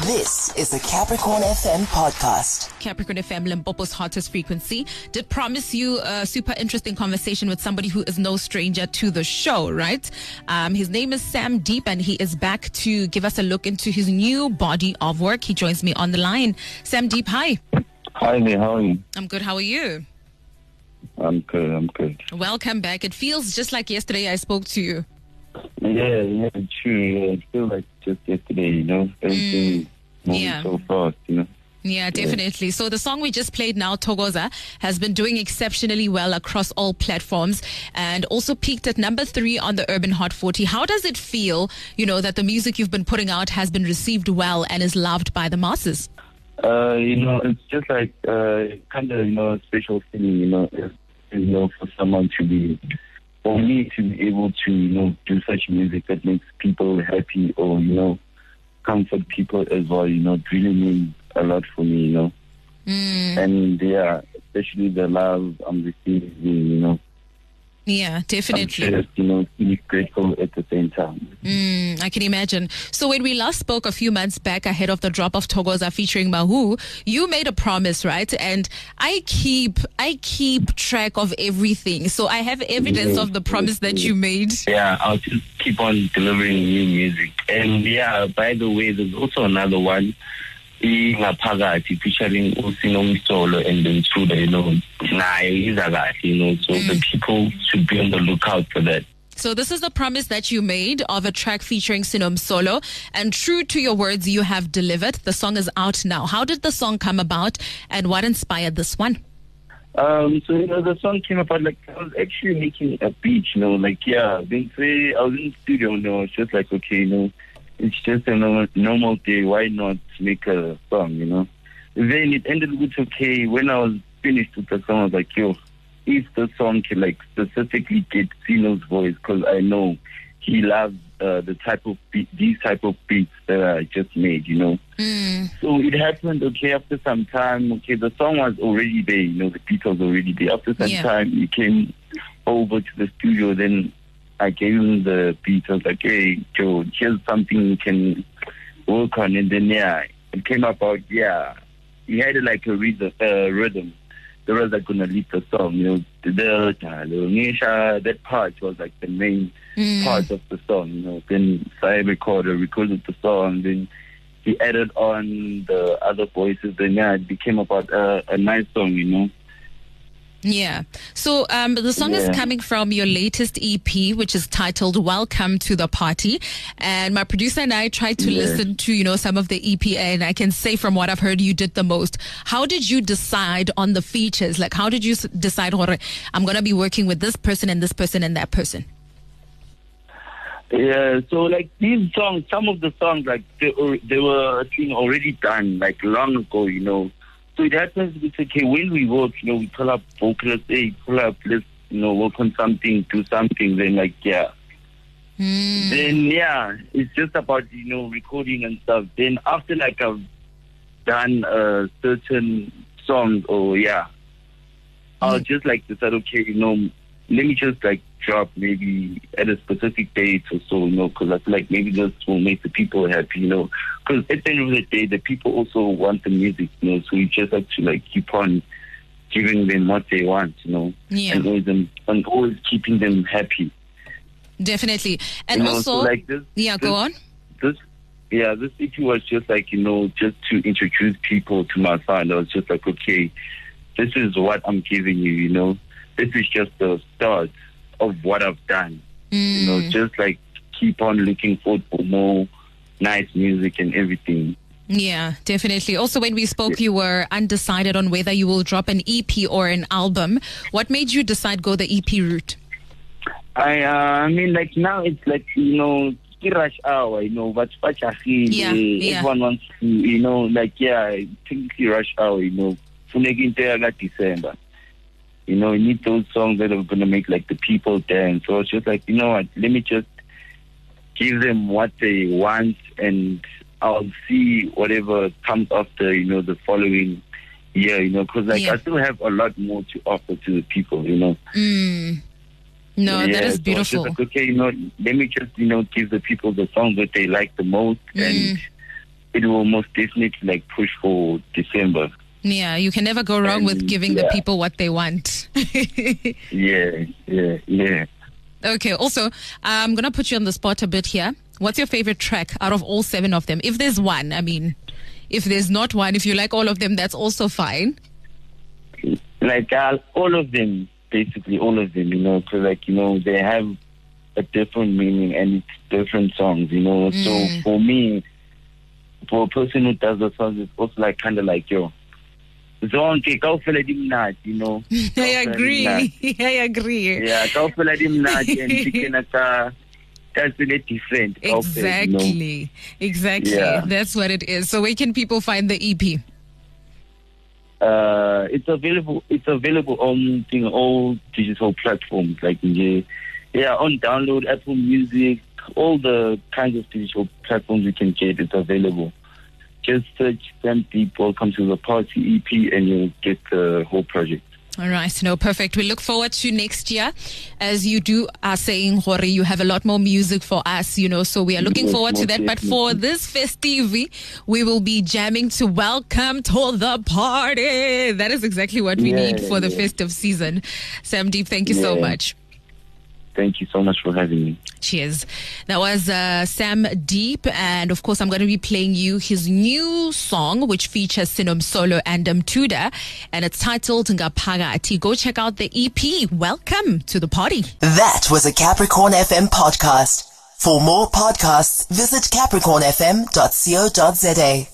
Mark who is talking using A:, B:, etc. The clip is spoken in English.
A: This is the Capricorn FM podcast.
B: Capricorn FM, Limpopo's hottest frequency, did promise you a super interesting conversation with somebody who is no stranger to the show, right? Um, his name is Sam Deep, and he is back to give us a look into his new body of work. He joins me on the line. Sam Deep, hi.
C: Hi there, how are you?
B: I'm good. How are you?
C: I'm good, I'm good.
B: Welcome back. It feels just like yesterday I spoke to you.
C: Yeah, yeah, true. Yeah, it feels like just yesterday, you know, everything moving
B: yeah.
C: so fast, you know.
B: Yeah, definitely. So the song we just played now, Thokoza, has been doing exceptionally well across all platforms and also peaked at number three on the Urban Hot 40. How does it feel, you know, that the music you've been putting out has been received well and is loved by the masses?
C: Uh, you know, it's just like uh, kind of, you know, a special feeling, you know, you know, for someone to be, for me to be able to, you know, do such music that makes people happy or, you know, comfort people as well, you know, really means a lot for me, you know.
B: Mm,
C: And yeah, especially the love I'm receiving, you know.
B: Yeah, definitely.
C: just, you know, really grateful at the same time.
B: Mm, I can imagine. So when we last spoke a few months back ahead of the drop of Thokoza featuring Mawhoo, you made a promise, right? And I keep I keep track of everything. So I have evidence of the promise that you made.
C: Yeah, I'll just keep on delivering new music. And yeah, by the way, there's also another one, Ingaphakathi, featuring Usinomsolo and Intruder, you know, nayo iza kahle, you know, so the people should be on the lookout for that.
B: So this is the promise that you made of a track featuring Sino Msolo. And true to your words, you have delivered. The song is out now. How did the song come about and what inspired this one?
C: Um, so you know, the song came about like I was actually making a beat, you know, like yeah, then say I was in the studio, you know, it's just like okay, you know, it's just a normal, normal day. Why not make a song, you know? Then it ended with okay. When I was finished with the song, I was like, yo, if the song can like specifically get Sino's voice, because I know he loves uh, the type of beat, these type of beats that I just made, you know.
B: Mm,
C: So it happened, okay, after some time, okay, the song was already there, you know, the beat was already there. After some
B: Yeah.
C: time, he came over to the studio, then I gave him the beat. I was like, hey, Joe, here's something you can work on. And then, yeah, it came about, yeah, he had like a rhythm, uh, rhythm. The rest are going to lead the song, you know, the, the, the, that part was like the main
B: mm.
C: part of the song, you know. Then I recorded, recorded the song, then he added on the other voices. Then yeah, it became about a, a nice song, you know.
B: Yeah. So um, the song is coming from your latest EP, which is titled "Welcome to the Party." And my producer and I tried to
C: Yeah.
B: listen to you know some of the EP, and I can say from what I've heard, you did the most. How did you decide on the features? Like, how did you decide? "Hore, I'm gonna be working with this person and this person and that person.
C: Yeah, so like these songs, some of the songs like they were, they were I think already done like long ago, you know. So it happens it's okay when we work, you know, we pull up vocalists, hey, pull up, let's you know work on something, do something. Then like yeah,
B: Mm.
C: then yeah, it's just about you know recording and stuff. Then after like I've done uh, certain songs, or yeah, I'll
B: Mm.
C: just like decide, okay, you know, let me just like drop maybe at a specific date or so, you know, because I feel like maybe this will make the people happy, you know. Because at the end of the day, the people also want the music, you know. So you just have to like keep on giving them what they want, you know,
B: Yeah,
C: and always them and always keeping them happy.
B: definitely. And
C: you know,
B: also,
C: so like this,
B: yeah, go on.
C: this yeah, this EP was just like, you know, just to introduce people to my sound. I was just like, okay, this is what I'm giving you, you know. This is just the start of what I've done. You know,
B: Mm.
C: just like keep on looking forward for more nice music and everything.
B: Yeah, definitely. Also, when we spoke, you were undecided on whether you will drop an EP or an album. What made you decide go the EP route?
C: I uh, I mean like now it's like, you know, rush hour, you know, but
B: Yeah, yeah.
C: everyone wants to, you know, like yeah, technically rush hour, you know, funeka into December. You know, you need those songs that are gonna make like the people dance. So it's just like, you know what, let me just give them what they want and I'll see whatever comes after, you know, the following year, you know, because like
B: Yeah.
C: I still have a lot more to offer to the people, you know.
B: Mm. No, that
C: Yeah,
B: is
C: so it's just
B: beautiful.
C: like, okay, you know, let me just, you know, give the people the songs that they like the most
B: Mm.
C: and it will most definitely like push for December.
B: Yeah, you can never go wrong with
C: And,
B: giving the people what they want.
C: Yeah, yeah, yeah.
B: okay, also, I'm going to put you on the spot a bit here. What's your favorite track out of all seven of them? If there's one, I mean, if there's not one, if you like all of them, that's also fine.
C: Like uh, all of them, basically all of them, you know, because like you know they have a different meaning and it's different songs, you know. So for me, for a person who does the songs, it's also like kind of like yo. Zonke kawufela dimnati you know
B: I agree. I agree.
C: yeah kawufela dimnati and tikena ka different kawufela, you know.
B: Exactly. Exactly.
C: Yeah.
B: That's what it is. So where can people find the EP?
C: uh, it's available. It's available on thing, all digital platforms like nje, yeah, on download, Apple Music, all the kinds of digital platforms you can get. It's available. Just search "Sam Deep Welcome to the Party" EP, and you'll get the whole project.
B: All right, no, perfect. We look forward to next year. As you do are saying, Hori, you have a lot more music for us, you know, so we are looking
C: Yes,
B: forward to that. But for this festive, we will be jamming to welcome to the party. That is exactly what we
C: Yeah,
B: need for the
C: yeah.
B: festive season. Sam Deep, thank you so much.
C: Thank you so much for having me.
B: Cheers. That was uh, Sam Deep, and of course, I'm going to be playing you his new song, which features Sino Msolo and Mthuda, and it's titled Ngaphakathi. Go check out the EP. Welcome to the party.
A: That was a Capricorn FM podcast. For more podcasts, visit capricornfm.co.za.